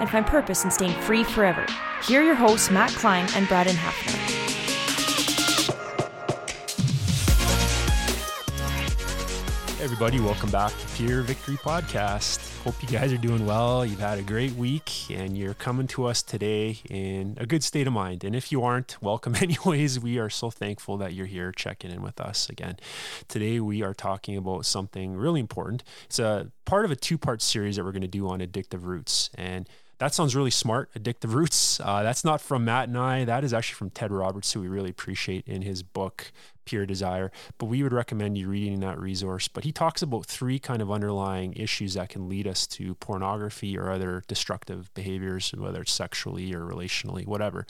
and find purpose in staying free forever. Here are your hosts, Matt Klein and Braden Hafner. Everybody, welcome back to Pure Victory Podcast. Hope you guys are doing well. You've had a great week and you're coming to us today in a good state of mind. And if you aren't, welcome anyways. We are so thankful that you're here checking in with us again. Today we are talking about something really important. It's a part of a two-part series that we're going to do on addictive roots. And that sounds really smart, addictive roots. Uh, that's not from Matt and I. That is actually from Ted Roberts, who we really appreciate in his book, Pure Desire. But we would recommend you reading that resource. But he talks about three kind of underlying issues that can lead us to pornography or other destructive behaviors, whether it's sexually or relationally, whatever.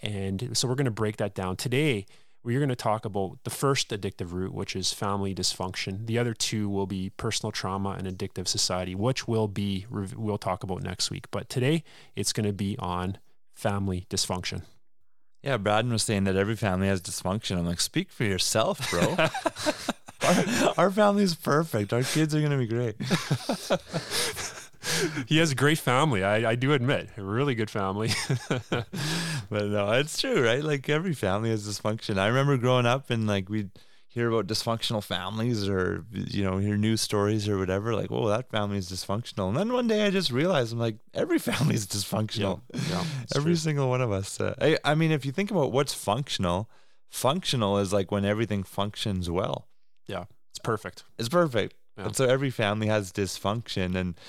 And so we're going to break that down today we're going to talk about the first addictive root, which is family dysfunction. The other two will be personal trauma and addictive society, which will be we'll talk about next week. But today it's going to be on family dysfunction. Yeah, Braden was saying that every family has dysfunction. I'm like, speak for yourself, bro. our, our family's perfect. Our kids are going to be great. he has a great family. I, I do admit, a really good family. But no, it's true, right? Like every family has dysfunction. I remember growing up and like we'd hear about dysfunctional families or you know hear news stories or whatever like oh that family is dysfunctional and then one day i just realized i'm like every family is dysfunctional yeah, yeah every true. single one of us uh, I, I mean if you think about what's functional functional is like when everything functions well yeah it's perfect it's perfect yeah. and so every family has dysfunction and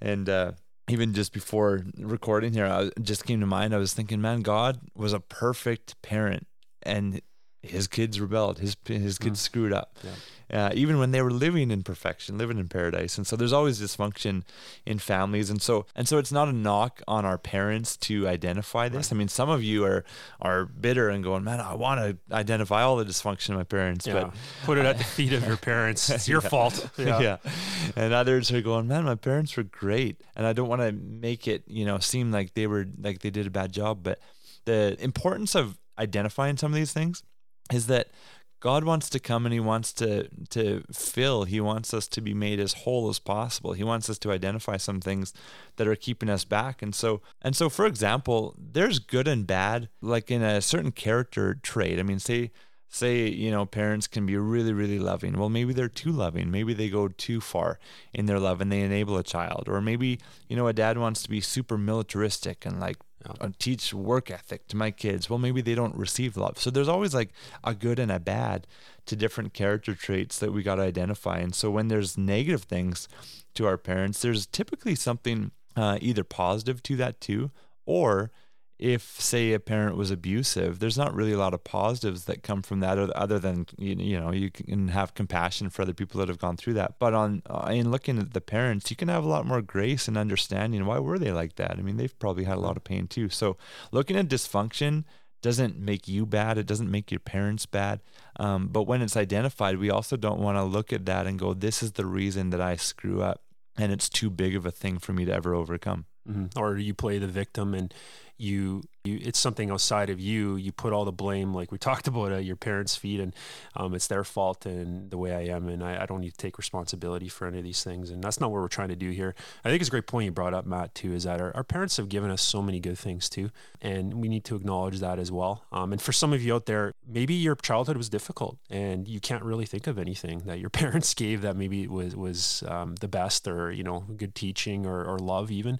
and uh, even just before recording here, I just came to mind. I was thinking, man, God was a perfect parent, and his kids rebelled. His his kids mm. screwed up. Yeah uh, even when they were living in perfection, living in paradise. And so there's always dysfunction in families, and so and so it's not a knock on our parents to identify this. Right. I mean, some of you are are bitter and going, man, I want to identify all the dysfunction of my parents, yeah. but put it at the feet of your parents. It's your yeah. fault. Yeah. yeah, and others are going, man, my parents were great, and I don't want to make it, you know, seem like they were like they did a bad job, but the importance of identifying some of these things is that God wants to come and he wants to to fill. He wants us to be made as whole as possible. He wants us to identify some things that are keeping us back. And so and so for example, there's good and bad like in a certain character trait. I mean, say say, you know, parents can be really really loving. Well, maybe they're too loving. Maybe they go too far in their love and they enable a child. Or maybe, you know, a dad wants to be super militaristic and like yeah. teach work ethic to my kids. Well, maybe they don't receive love. So there's always like a good and a bad to different character traits that we got to identify. And so when there's negative things to our parents, there's typically something uh, either positive to that too, or if say a parent was abusive there's not really a lot of positives that come from that other than you know you can have compassion for other people that have gone through that. But on uh, in looking at the parents you can have a lot more grace and understanding. Why were they like that? I mean they've probably had a lot of pain too. So looking at dysfunction doesn't make you bad. It doesn't make your parents bad. Um, but when it's identified we also don't want to look at that and go this is the reason that i screw up and it's too big of a thing for me to ever overcome. Mm-hmm. or you play the victim and you, you it's something outside of you. You put all the blame like we talked about at your parents feet and um, it's their fault and the way i am and I, I, don't need to take responsibility for any of these things and that's not what we're trying to do here. I think it's a great point you brought up matt too is that our, our parents have given us so many good things too and we need to acknowledge that as well. Um, and for some of you out there maybe your childhood was difficult and you can't really think of anything that your parents gave that maybe was was um, the best or you know good teaching or, or love even.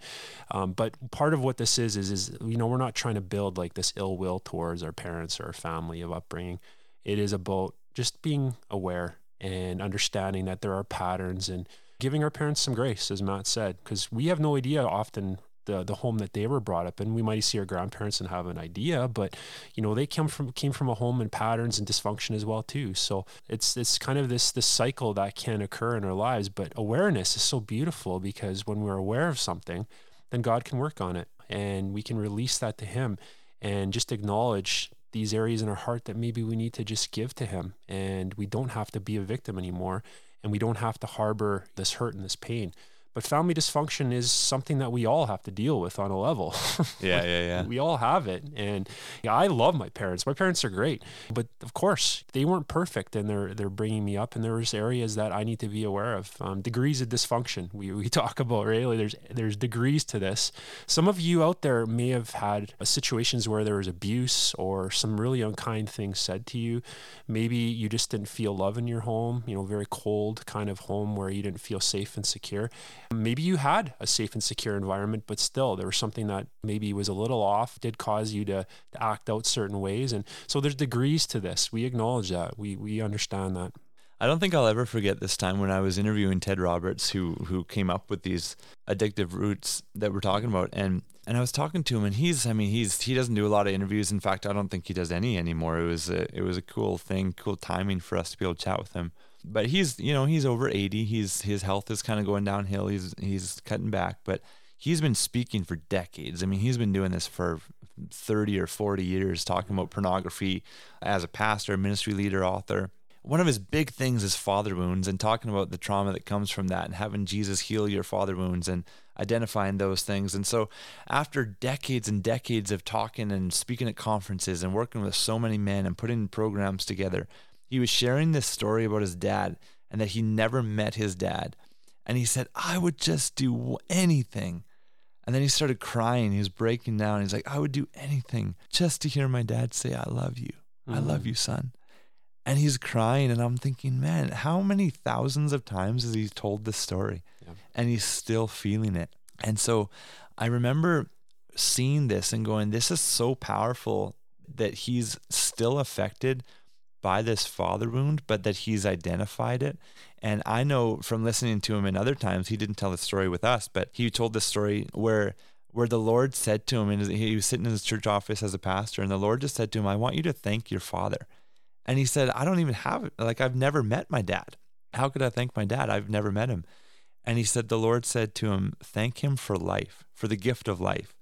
Um, but part of what this is is is you know, we're not trying to build like this ill will towards our parents or our family of upbringing. It is about just being aware and understanding that there are patterns and giving our parents some grace, as Matt said, because we have no idea often the the home that they were brought up in. We might see our grandparents and have an idea, but you know they come from came from a home and patterns and dysfunction as well too. So it's it's kind of this this cycle that can occur in our lives. But awareness is so beautiful because when we're aware of something, then God can work on it and we can release that to Him and just acknowledge these areas in our heart that maybe we need to just give to Him. And we don't have to be a victim anymore and we don't have to harbor this hurt and this pain. But family dysfunction is something that we all have to deal with on a level. yeah, yeah, yeah. We all have it. And yeah, I love my parents. My parents are great. But of course, they weren't perfect and they're they're bringing me up and there's areas that I need to be aware of. Um, degrees of dysfunction we, we talk about, right? Like there's there's degrees to this. Some of you out there may have had situations where there was abuse or some really unkind things said to you. Maybe you just didn't feel love in your home, you know, very cold kind of home where you didn't feel safe and secure maybe you had a safe and secure environment, but still there was something that maybe was a little off, did cause you to, to act out certain ways. And so there's degrees to this. We acknowledge that. We we understand that. I don't think I'll ever forget this time when I was interviewing Ted Roberts, who who came up with these addictive roots that we're talking about, and and I was talking to him, and he's, I mean, he's he doesn't do a lot of interviews. In fact, I don't think he does any anymore. It was a it was a cool thing, cool timing for us to be able to chat with him but he's you know he's over 80 he's his health is kind of going downhill. He's he's cutting back but he's been speaking for decades. I mean he's been doing this for 30 or 40 years talking about pornography as a pastor ministry leader author. One of his big things is father wounds and talking about the trauma that comes from that and having jesus heal your father wounds and identifying those things. And so after decades and decades of talking and speaking at conferences and working with so many men and putting programs together he was sharing this story about his dad and that he never met his dad. And he said, I would just do anything. And then he started crying. He was breaking down. He's like, I would do anything just to hear my dad say, I love you. Mm-hmm. I love mm-hmm. you, son. And he's crying. And I'm thinking, man, how many thousands of times has he told this story? Yeah. And he's still feeling it. And so I remember seeing this and going, this is so powerful that he's still affected by this father wound, but that he's identified it. And I know from listening to him in other times, he didn't tell the story with us, but he told the story where where the Lord said to him, and he was sitting in his church office as a pastor, and the Lord just said to him, I want you to thank your father. And he said, I don't even have it. Like, I've never met my dad. How could I thank my dad? I've never met him. And he said, The Lord said to him, Thank him for life, for the gift of life.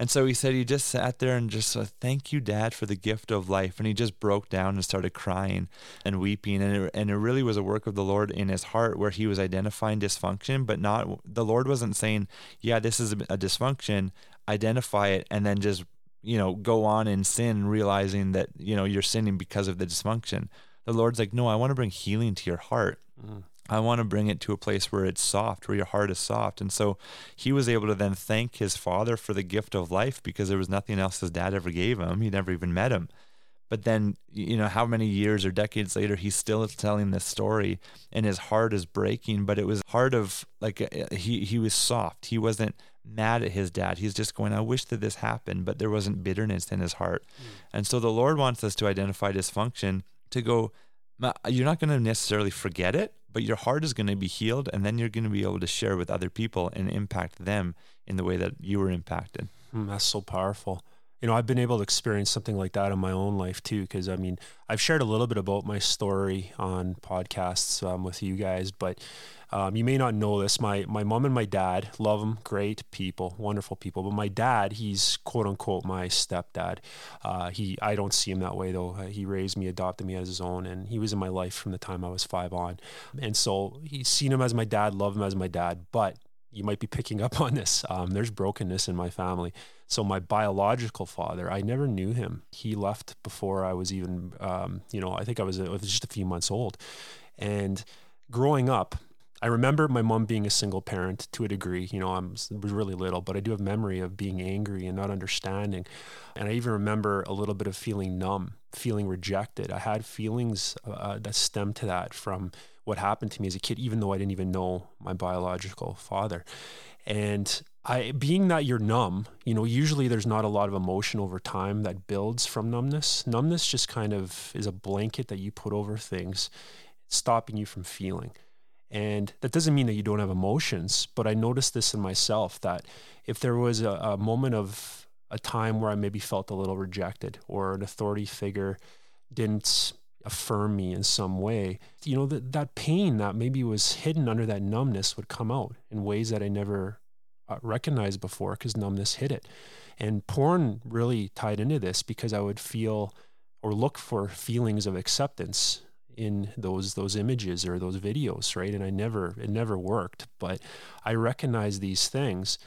And so he said he just sat there and just said, Thank you, Dad, for the gift of life. And he just broke down and started crying and weeping. And it, and it really was a work of the Lord in his heart where he was identifying dysfunction, but not, the Lord wasn't saying, Yeah, this is a, dysfunction, identify it, and then just, you know, go on and sin, realizing that, you know, you're sinning because of the dysfunction. The Lord's like, No, I want to bring healing to your heart. Mm. I want to bring it to a place where it's soft, where your heart is soft. And so he was able to then thank his father for the gift of life because there was nothing else his dad ever gave him. He never even met him. But then, you know, how many years or decades later, he's still telling this story and his heart is breaking. But it was heart of like, uh, he, he was soft. He wasn't mad at his dad. He's just going, I wish that this happened, but there wasn't bitterness in his heart. Mm. And so the Lord wants us to identify dysfunction to go, you're not going to necessarily forget it, but your heart is going to be healed and then you're going to be able to share with other people and impact them in the way that you were impacted. Mm, that's so powerful you know, I've been able to experience something like that in my own life too. Cause I mean, I've shared a little bit about my story on podcasts um, with you guys, but um, you may not know this. My, my mom and my dad love them. Great people, wonderful people. But my dad, he's quote unquote my stepdad. Uh, he, I don't see him that way though. Uh, he raised me, adopted me as his own, and he was in my life from the time I was five on. And so he's seen him as my dad, love him as my dad, but you might be picking up on this. Um, there's brokenness in my family. So my biological father, I never knew him. He left before I was even, um, you know, I think I was, was just a few months old. And growing up, I remember my mom being a single parent to a degree. You know, I was really little, but I do have memory of being angry and not understanding. And I even remember a little bit of feeling numb, feeling rejected. I had feelings uh, that stemmed to that from what happened to me as a kid, even though I didn't even know my biological father. And I, being that you're numb, you know, usually there's not a lot of emotion over time that builds from numbness. Numbness just kind of is a blanket that you put over things, stopping you from feeling. And that doesn't mean that you don't have emotions, but I noticed this in myself that if there was a, a moment of a time where I maybe felt a little rejected or an authority figure didn't affirm me in some way, you know, that, that pain that maybe was hidden under that numbness would come out in ways that I never uh, recognized before because numbness hid it. And porn really tied into this because I would feel or look for feelings of acceptance in those those images or those videos, right? And I never it never worked, but I recognize these things.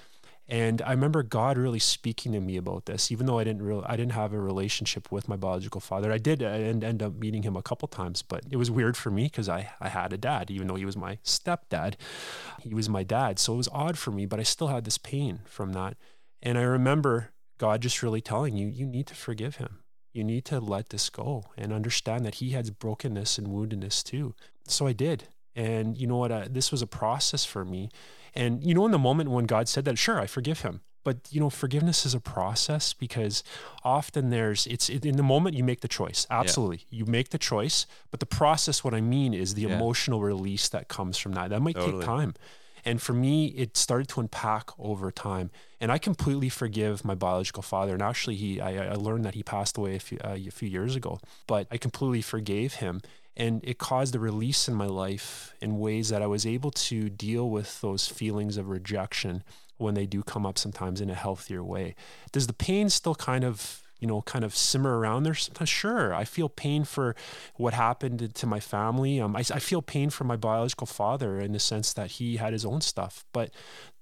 And I remember God really speaking to me about this, even though I didn't really, I didn't have a relationship with my biological father. I did end, end up meeting him a couple times, but it was weird for me because I, I had a dad, even though he was my stepdad. He was my dad. So it was odd for me, but I still had this pain from that. And I remember God just really telling you, you need to forgive him you need to let this go and understand that he has brokenness and woundedness too. So I did. And you know what? Uh, this was a process for me. And you know, in the moment when God said that, sure, I forgive him. But you know, forgiveness is a process because often there's it's in the moment you make the choice. Absolutely, yeah. you make the choice. But the process, what I mean, is the yeah. emotional release that comes from that. That might totally. take time. And for me, it started to unpack over time. And I completely forgive my biological father. And actually, he I, I learned that he passed away a few, uh, a few years ago. But I completely forgave him. And it caused a release in my life in ways that I was able to deal with those feelings of rejection when they do come up sometimes in a healthier way. Does the pain still kind of you know, kind of simmer around there sometimes. Sure, I feel pain for what happened to my family. Um, I, I feel pain for my biological father in the sense that he had his own stuff. But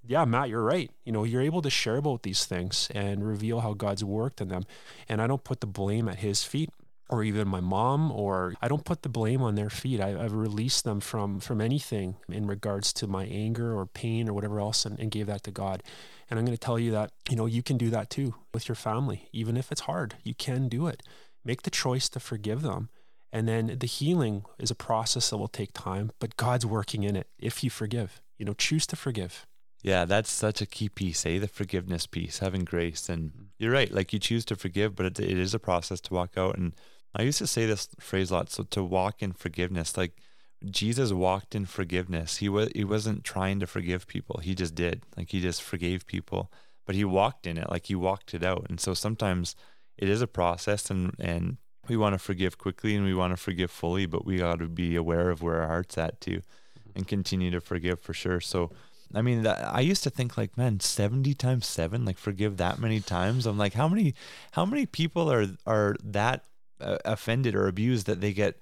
yeah, Matt, you're right. You know, you're able to share about these things and reveal how God's worked in them. And I don't put the blame at his feet or even my mom or i don't put the blame on their feet I, have released them from from anything in regards to my anger or pain or whatever else and, and gave that to god and I'm going to tell you that, you know, you can do that too with your family. Even if it's hard, you can do it. Make the choice to forgive them. And then the healing is a process that will take time, but God's working in it if you forgive. You know, choose to forgive. Yeah, that's such a key piece, eh? The forgiveness piece, having grace. And you're right, like you choose to forgive, but it, it is a process to walk out. And I used to say this phrase a lot. So to walk in forgiveness, like Jesus walked in forgiveness. He was he wasn't trying to forgive people. He just did. Like he just forgave people, but he walked in it. Like he walked it out. And so sometimes it is a process and and we want to forgive quickly and we want to forgive fully, but we got to be aware of where our heart's at too mm-hmm. and continue to forgive for sure. So I mean, that, I used to think like, man, seventy times seven, like forgive that many times. I'm like, how many, how many people are are that offended or abused that they get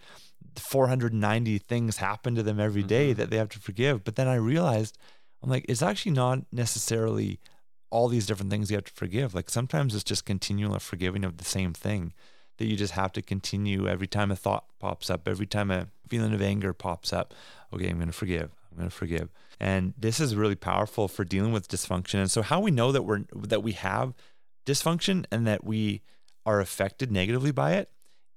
490 things happen to them every day mm-hmm. that they have to forgive. But then I realized, I'm like, it's actually not necessarily all these different things you have to forgive. Like sometimes it's just continual forgiving of the same thing that you just have to continue every time a thought pops up, every time a feeling of anger pops up. Okay, I'm going to forgive. I'm going to forgive. And this is really powerful for dealing with dysfunction. And so how we know that we're that we have dysfunction and that we are affected negatively by it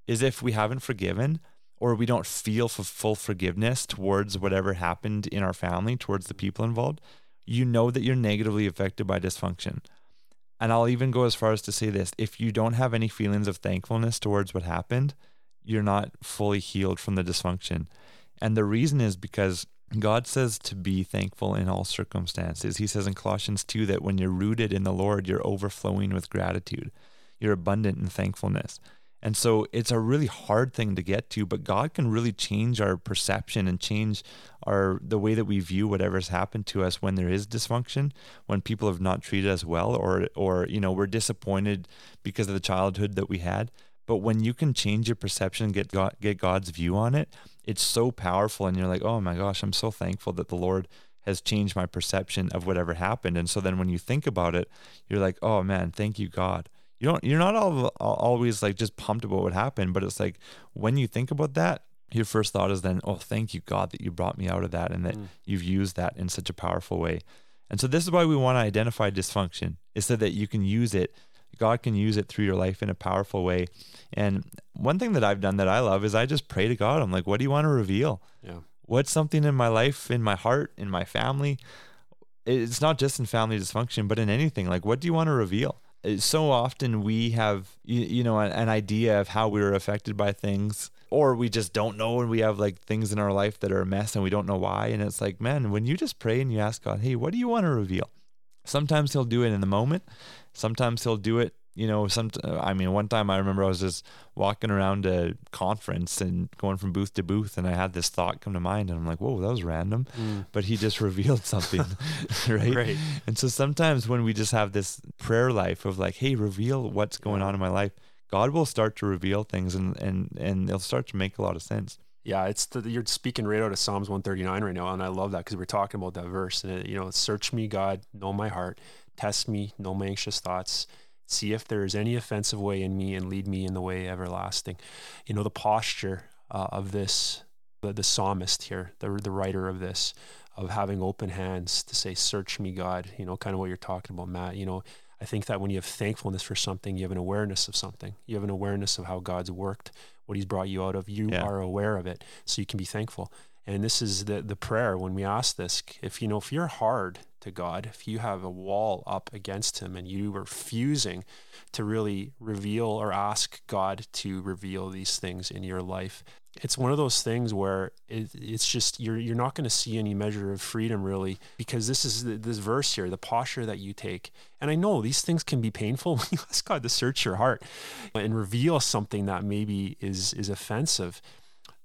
is if we haven't forgiven or we don't feel full forgiveness towards whatever happened in our family, towards the people involved, you know that you're negatively affected by dysfunction. And I'll even go as far as to say this if you don't have any feelings of thankfulness towards what happened, you're not fully healed from the dysfunction. And the reason is because God says to be thankful in all circumstances. He says in Colossians 2 that when you're rooted in the Lord, you're overflowing with gratitude you're abundant in thankfulness. And so it's a really hard thing to get to, but God can really change our perception and change our the way that we view whatever's happened to us when there is dysfunction, when people have not treated us well or or you know, we're disappointed because of the childhood that we had. But when you can change your perception get God, get God's view on it, it's so powerful and you're like, "Oh my gosh, I'm so thankful that the Lord has changed my perception of whatever happened." And so then when you think about it, you're like, "Oh man, thank you God." You don't you're not all, always like just pumped about what happened but it's like when you think about that your first thought is then oh thank you god that you brought me out of that and that mm. you've used that in such a powerful way. And so this is why we want to identify dysfunction is so that you can use it god can use it through your life in a powerful way. And one thing that i've done that i love is i just pray to god. I'm like what do you want to reveal? Yeah. What's something in my life in my heart in my family? It's not just in family dysfunction but in anything. Like what do you want to reveal so often we have you, know an, idea of how we were affected by things or we just don't know and we have like things in our life that are a mess and we don't know why and it's like man when you just pray and you ask god hey what do you want to reveal? Sometimes he'll do it in the moment. Sometimes he'll do it you know, some. I mean, one time I remember I was just walking around a conference and going from booth to booth, and I had this thought come to mind, and I'm like, "Whoa, that was random," mm. but he just revealed something, right? right? And so sometimes when we just have this prayer life of like, "Hey, reveal what's going on in my life," God will start to reveal things, and and and it'll start to make a lot of sense. Yeah, it's the, you're speaking right out of Psalms 139 right now, and I love that because we're talking about that verse, and it, you know, search me, God, know my heart, test me, know my anxious thoughts see if there is any offensive way in me and lead me in the way everlasting. You know, the posture uh, of this, the, the psalmist here, the, the writer of this, of having open hands to say, Search me, God, you know, kind of what you're talking about, Matt. You know, I think that when you have thankfulness for something, you have an awareness of something. You have an awareness of how God's worked, what He's brought you out of. You yeah. are aware of it, so you can be thankful. And this is the the prayer when we ask this. If you know, if you're hard to God, if you have a wall up against Him and you are refusing to really reveal or ask God to reveal these things in your life, it's one of those things where it, it's just you're you're not going to see any measure of freedom really because this is the, this verse here, the posture that you take. And I know these things can be painful when you ask God to search your heart and reveal something that maybe is is offensive.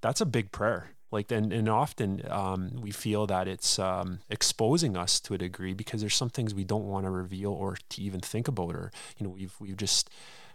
That's a big prayer like and, and often um, we feel that it's um, exposing us to a degree because there's some things we don't want to reveal or to even think about or you know we've we've just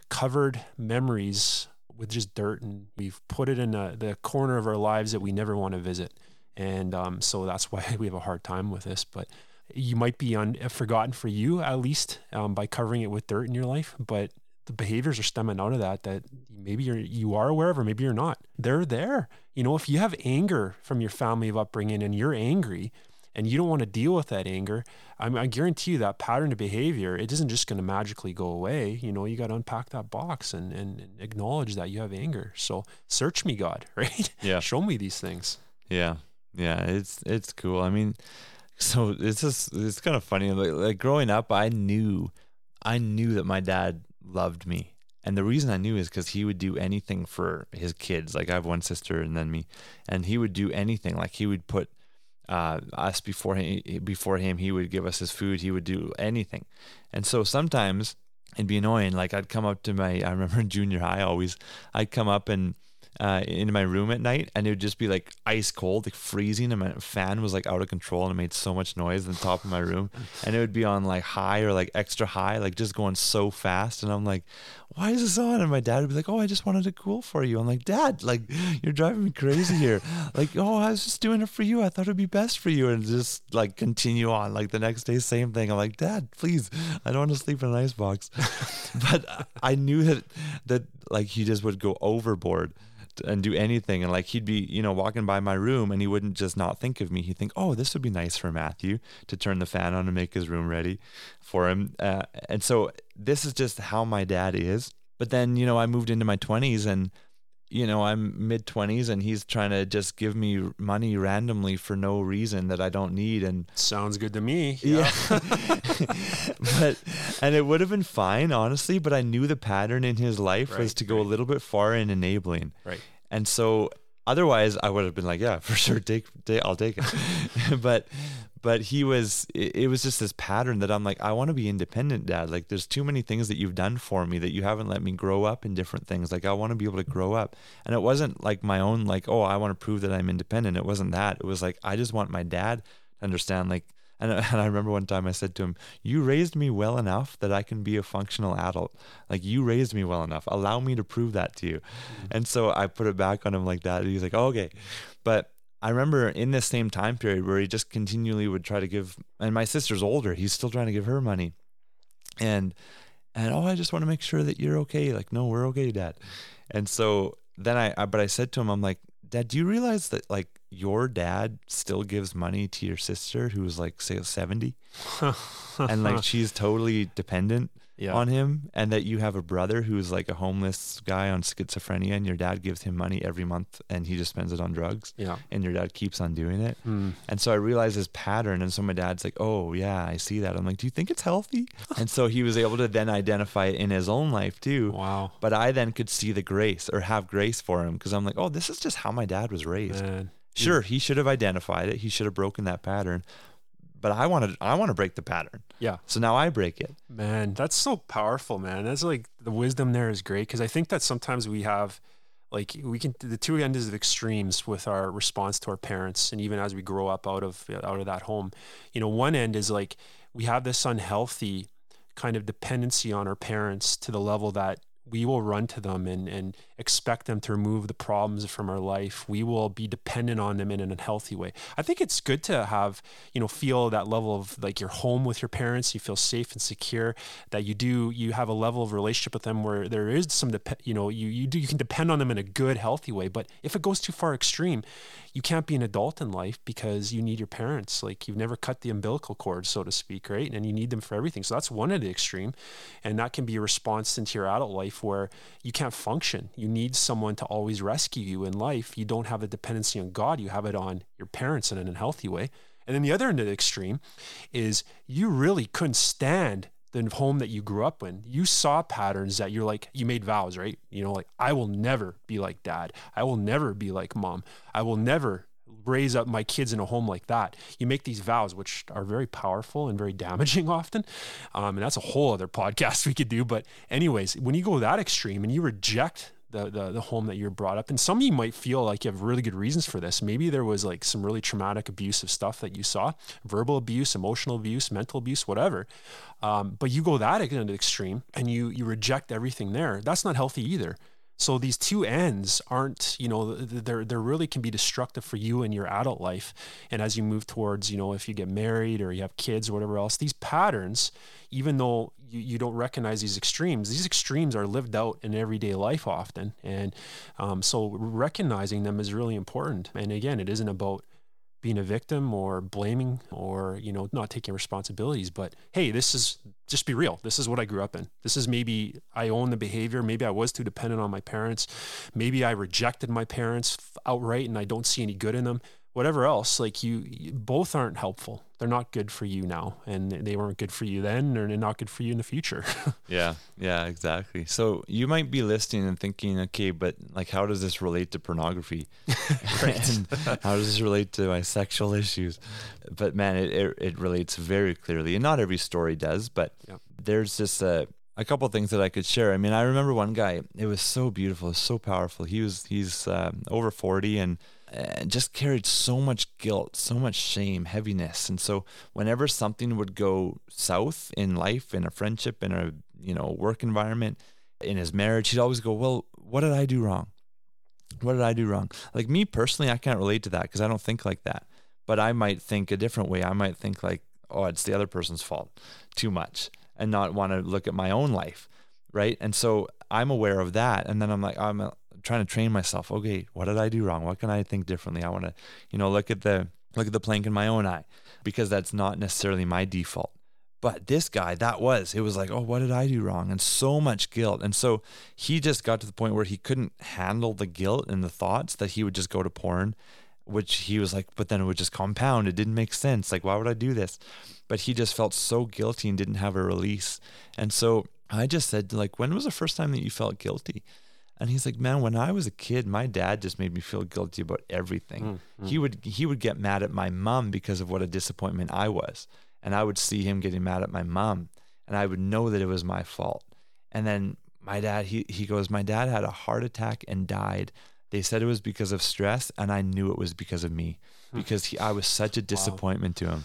covered memories with just dirt and we've put it in a, the corner of our lives that we never want to visit. And um, so that's why we have a hard time with this but you might be un- forgotten for you at least um, by covering it with dirt in your life but the behaviors are stemming out of that that maybe you're you are aware of or maybe you're not. They're there. You know if you have anger from your family of upbringing and you're angry and you don't want to deal with that anger I, mean, I guarantee you that pattern of behavior it isn't just going to magically go away. You know you got to unpack that box and, and, and acknowledge that you have anger. So search me god right? Yeah. Show me these things. Yeah. Yeah it's it's cool. I mean so it's just it's kind of funny. Like, like growing up i knew i knew that my dad loved me. And the reason I knew is because he would do anything for his kids. Like I have one sister and then me, and he would do anything. Like he would put uh, us before him. Before him, he would give us his food. He would do anything. And so sometimes it'd be annoying. Like I'd come up to my. I remember in junior high, always I'd come up and uh, into my room at night, and it would just be like ice cold, like freezing, and my fan was like out of control, and it made so much noise in the top of my room, and it would be on like high or like extra high, like just going so fast, and I'm like, why is this on? And my dad would be like, oh, I just wanted it cool for you. I'm like, Dad, like you're driving me crazy here. like, oh, I was just doing it for you. I thought it'd be best for you, and just like continue on. Like the next day, same thing. I'm like, Dad, please, I don't want to sleep in an ice box. but I knew that that like he just would go overboard and do anything. And like he'd be, you know, walking by my room and he wouldn't just not think of me. He'd think, oh, this would be nice for Matthew to turn the fan on and make his room ready for him. Uh, and so this is just how my dad is. But then, you know, I moved into my 20s and you know, I'm mid 20s and he's trying to just give me money randomly for no reason that I don't need. And sounds good to me. Yeah. yeah. but, and it would have been fine, honestly, but I knew the pattern in his life right, was to go right. a little bit far in enabling. Right. And so Otherwise, I would have been like, yeah, for sure, take, take I'll take it. but but he was it, it was just this pattern that I'm like, I want to be independent, dad. Like there's too many things that you've done for me that you haven't let me grow up in different things. Like I want to be able to grow up. And it wasn't like my own like, oh, I want to prove that I'm independent. It wasn't that. It was like I just want my dad to understand like and, and I remember one time I said to him, You raised me well enough that I can be a functional adult. Like, you raised me well enough. Allow me to prove that to you. Mm-hmm. And so I put it back on him like that. And he's like, oh, Okay. But I remember in this same time period where he just continually would try to give, and my sister's older, he's still trying to give her money. And, and oh, I just want to make sure that you're okay. Like, no, we're okay, dad. And so then I, I, but I said to him, I'm like, dad, do you realize that like your dad still gives money to your sister who's like, say, 70? and like she's totally dependent yeah. on him and that you have a brother who's like a homeless guy on schizophrenia and your dad gives him money every month and he just spends it on drugs yeah and your dad keeps on doing it mm. and so i realized this pattern and so my dad's like oh yeah i see that i'm like do you think it's healthy and so he was able to then identify it in his own life too wow but i then could see the grace or have grace for him because i'm like oh this is just how my dad was raised Man. Sure, he should have identified it. He should have broken that pattern but I want to I want to break the pattern. Yeah. So now I break it. Man, that's so powerful, man. That's like the wisdom there is great because I think that sometimes we have like we can the two ends of extremes with our response to our parents and even as we grow up out of out of that home. You know, one end is like we have this unhealthy kind of dependency on our parents to the level that we will run to them and, and expect them to remove the problems from our life. We will be dependent on them in an unhealthy way. I think it's good to have, you know, feel that level of like you're home with your parents, you feel safe and secure, that you do, you have a level of relationship with them where there is some, dep- you know, you, you do, you can depend on them in a good, healthy way. But if it goes too far extreme, you can't be an adult in life because you need your parents. Like you've never cut the umbilical cord, so to speak, right? And you need them for everything. So that's one of the extreme. And that can be a response into your adult life where you can't function. You need someone to always rescue you in life. You don't have the dependency on God, you have it on your parents in an unhealthy way. And then the other end of the extreme is you really couldn't stand the home that you grew up in, you saw patterns that you're like, you made vows, right? You know, like, I will never be like dad. I will never be like mom. I will never raise up my kids in a home like that. You make these vows, which are very powerful and very damaging often. Um, and that's a whole other podcast we could do. But, anyways, when you go that extreme and you reject the, the, the home that you're brought up in. Some of you might feel like you have really good reasons for this. Maybe there was like some really traumatic abusive stuff that you saw, verbal abuse, emotional abuse, mental abuse, whatever. Um, but you go that extreme and you you reject everything there. That's not healthy either. So these two ends aren't, you know, they're they really can be destructive for you in your adult life. And as you move towards, you know, if you get married or you have kids or whatever else, these patterns, even though you, you don't recognize these extremes, these extremes are lived out in everyday life often. And um, so recognizing them is really important. And again, it isn't about being a victim or blaming or you know not taking responsibilities but hey this is just be real. This is what i grew up in. This is maybe i own the behavior. Maybe i was too dependent on my parents. Maybe i rejected my parents outright and i don't see any good in them whatever else, like you, you, both aren't helpful. They're not good for you now, and they weren't good for you then, and they're not good for you in the future. yeah, yeah, exactly. So you might be listening and thinking, okay, but like, how does this relate to pornography? how does this relate to my sexual issues? But man, it, it, it relates very clearly, and not every story does, but yeah. there's just a a couple things that I could share. I mean, I remember one guy. It was so beautiful, so powerful. He was he's um, over forty and and just carried so much guilt, so much shame, heaviness. And so whenever something would go south in life, in a friendship, in a you know work environment, in his marriage, he'd always go, "Well, what did I do wrong? What did I do wrong?" Like me personally, I can't relate to that because I don't think like that. But I might think a different way. I might think like, "Oh, it's the other person's fault too much," and not want to look at my own life, right? And so I'm aware of that, and then I'm like, oh, I'm trying to train myself. Okay, what did I do wrong? What can I think differently? I want to, you know, look at the look at the plank in my own eye because that's not necessarily my default. But this guy, that was, it was like, oh, what did I do wrong? And so much guilt. And so he just got to the point where he couldn't handle the guilt and the thoughts that he would just go to porn, which he was like, but then it would just compound. It didn't make sense. Like, why would I do this? But he just felt so guilty and didn't have a release. And so I just said, like, when was the first time that you felt guilty? And he's like, man, when I was a kid, my dad just made me feel guilty about everything. Mm, He would he would get mad at my mom because of what a disappointment I was, and I would see him getting mad at my mom, and I would know that it was my fault. And then my dad, he he goes, my dad had a heart attack and died. They said it was because of stress, and I knew it was because of me, because he, I was such a disappointment to him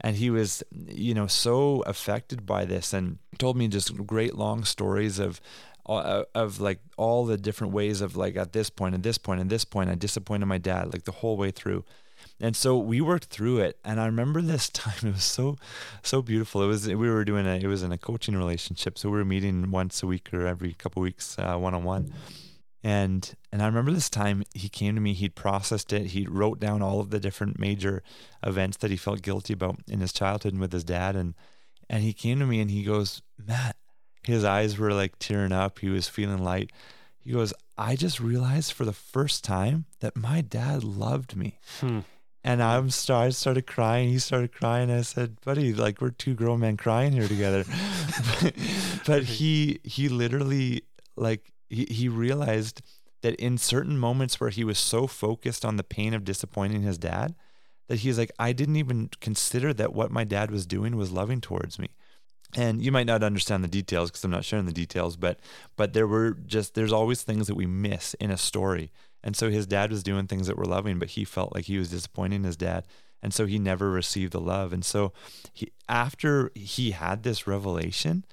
and he was you know so affected by this and told me just great long stories of uh, of like all the different ways of like at this point and this point and this point I disappointed my dad like the whole way through. And so we worked through it and I remember this time it was so so beautiful. It was we were doing a it was in a coaching relationship so we were meeting once a week or every couple weeks one on one and and I remember this time he came to me, he'd processed it, he wrote down all of the different major events that he felt guilty about in his childhood and with his dad and and he came to me and he goes, "Matt, his eyes were like tearing up, he was feeling light. He goes, "I just realized for the first time that my dad loved me." Hmm. And I'm st- I started crying. He started crying. I said, "Buddy, like we're two grown men crying here together." but, but he he literally like he, he realized that in certain moments where he was so focused on the pain of disappointing his dad that he's like i didn't even consider that what my dad was doing was loving towards me and you might not understand the details because i'm not sharing the details but but there were just there's always things that we miss in a story and so his dad was doing things that were loving but he felt like he was disappointing his dad and so he never received the love and so he after he had this revelation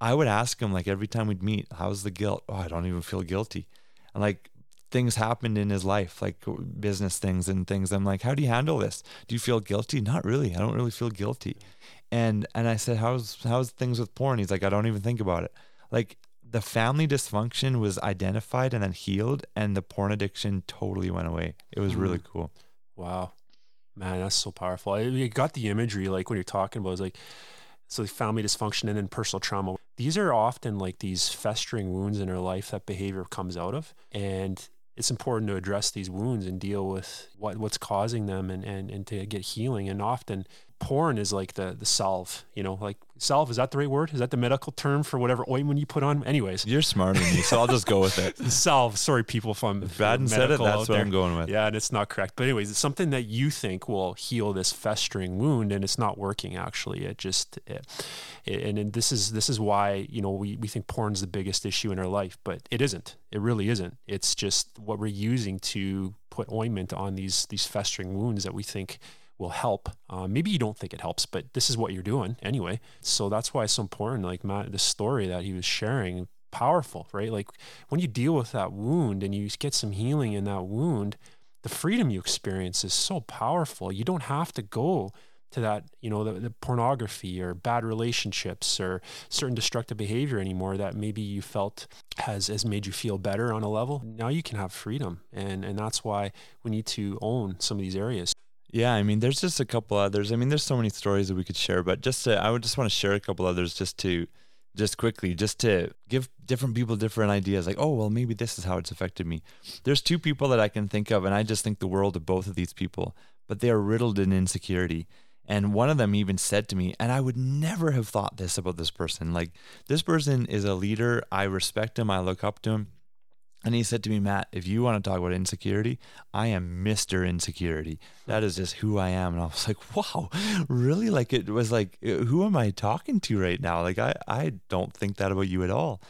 I would ask him like every time we'd meet, how's the guilt? Oh, I don't even feel guilty. And like things happened in his life, like business things and things. I'm like, how do you handle this? Do you feel guilty? Not really. I don't really feel guilty. And and I said, how's how's things with porn? He's like, I don't even think about it. Like the family dysfunction was identified and then healed, and the porn addiction totally went away. It was really mm. cool. Wow. Man, that's so powerful. I, you got the imagery, like when you're talking about, it's like, so the family dysfunction and then personal trauma. These are often like these festering wounds in our life that behavior comes out of. And it's important to address these wounds and deal with what, what's causing them and, and, and to get healing. And often porn is like the the salve, you know, like salve, is that the right word? Is that the medical term for whatever ointment you put on? Anyways. You're smarter than me, so I'll just go with it. salve. Sorry, people, if I'm If Braden said it, that's what there. I'm going with. Yeah, and it's not correct. But anyways, it's something that you think will heal this festering wound, and it's not working. Actually, it just, it, and, and this is this is why you know we we think porn's the biggest issue in our life, but it isn't. It really isn't. It's just what we're using to put ointment on these these festering wounds that we think will help. Uh, maybe you don't think it helps, but this is what you're doing anyway. So that's why it's so important. Like Matt, the story that he was sharing, powerful, right? Like when you deal with that wound and you get some healing in that wound, the freedom you experience is so powerful. You don't have to go to that, you know, the, the pornography or bad relationships or certain destructive behavior anymore that maybe you felt has has made you feel better on a level. Now you can have freedom, and and that's why we need to own some of these areas. Yeah, I mean, there's just a couple others. I mean, there's so many stories that we could share, but just to, I would just want to share a couple others just to, just quickly, just to give different people different ideas. Like, oh, well, maybe this is how it's affected me. There's two people that I can think of, and I just think the world of both of these people, but they are riddled in insecurity. And one of them even said to me, and I would never have thought this about this person. Like, this person is a leader. I respect him. I look up to him. And he said to me, Matt, if you want to talk about insecurity, I am Mr. Insecurity. That is just who I am. And I was like, wow, really? Like, it was like, uh, who am I talking to right now? Like, I, I don't think that about you at all.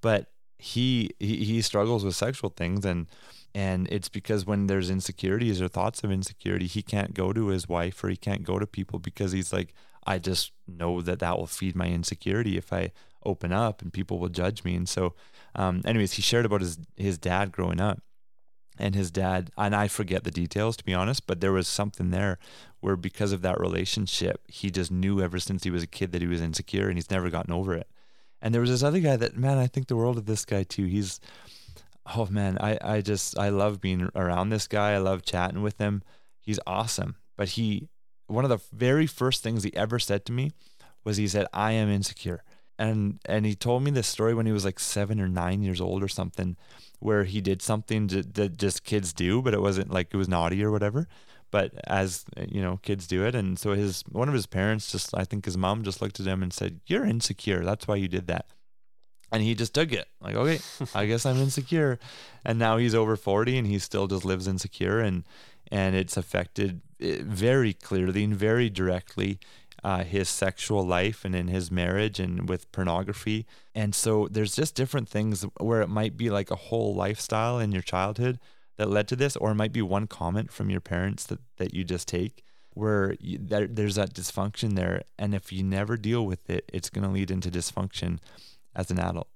But he, he, he struggles with sexual things. And, and it's because when there's insecurities or thoughts of insecurity, he can't go to his wife or he can't go to people because he's like, I just know that that will feed my insecurity if I open up and people will judge me. And so, um, anyways, he shared about his his dad growing up, and his dad, and I forget the details to be honest, but there was something there where because of that relationship, he just knew ever since he was a kid that he was insecure, and he's never gotten over it. And there was this other guy that, man, I think the world of this guy too. He's, oh man, I I just I love being around this guy. I love chatting with him. He's awesome, but he one of the very first things he ever said to me was he said, "I am insecure." And and he told me this story when he was like seven or nine years old or something where he did something that just kids do but it wasn't like it was naughty or whatever. But as you know kids do it and so his one of his parents just i think his mom just looked at him and said you're insecure. That's why you did that. And he just took it. Like okay i guess i'm insecure. And now he's over 40 and he still just lives insecure and and it's affected eh, very clearly and very directly uh, his sexual life and in his marriage and with pornography and so there's just different things where it might be like a whole lifestyle in your childhood that led to this or it might be one comment from your parents that, that you just take where you, there, there's that dysfunction there and if you never deal with it it's going to lead into dysfunction as an adult.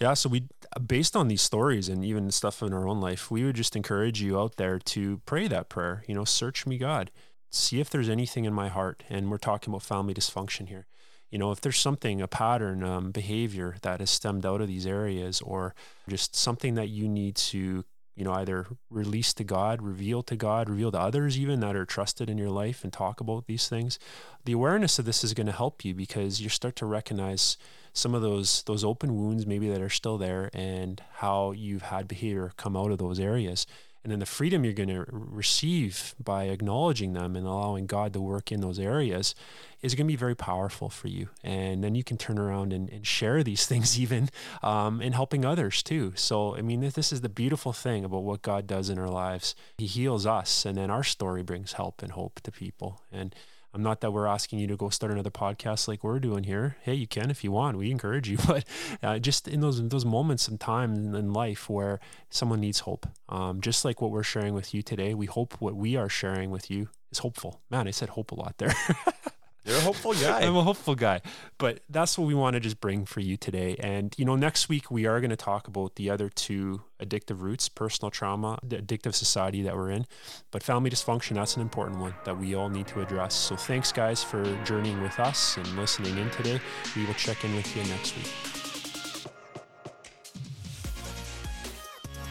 Yeah, so we, based on these stories and even stuff in our own life, we would just encourage you out there to pray that prayer. You know, search me, God. See if there's anything in my heart. And we're talking about family dysfunction here. You know, if there's something, a pattern, um, behavior that has stemmed out of these areas, or just something that you need to you know, either release to God, reveal to God, reveal to others even that are trusted in your life and talk about these things. The awareness of this is going to help you because you start to recognize some of those those open wounds maybe that are still there and how you've had behavior come out of those areas and then the freedom you're going to receive by acknowledging them and allowing God to work in those areas is going to be very powerful for you. And then you can turn around and, and share these things even um, and helping others too. So, I mean, this is the beautiful thing about what God does in our lives. He heals us, and then our story brings help and hope to people. And I'm not that we're asking you to go start another podcast like we're doing here. Hey, you can if you want. We encourage you, but uh, just in those those moments and times in life where someone needs hope, um, just like what we're sharing with you today, we hope what we are sharing with you is hopeful. Man, I said hope a lot there. You're a hopeful guy. I'm a hopeful guy. But that's what we want to just bring for you today. And, you know, next week we are going to talk about the other two addictive roots personal trauma, the addictive society that we're in. But family dysfunction, that's an important one that we all need to address. So thanks, guys, for journeying with us and listening in today. We will check in with you next week.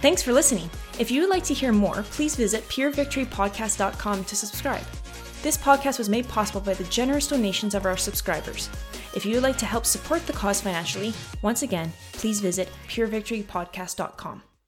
Thanks for listening. If you would like to hear more, please visit purevictorypodcast.com to subscribe. This podcast was made possible by the generous donations of our subscribers. If you would like to help support the cause financially, once again, please visit purevictorypodcast.com.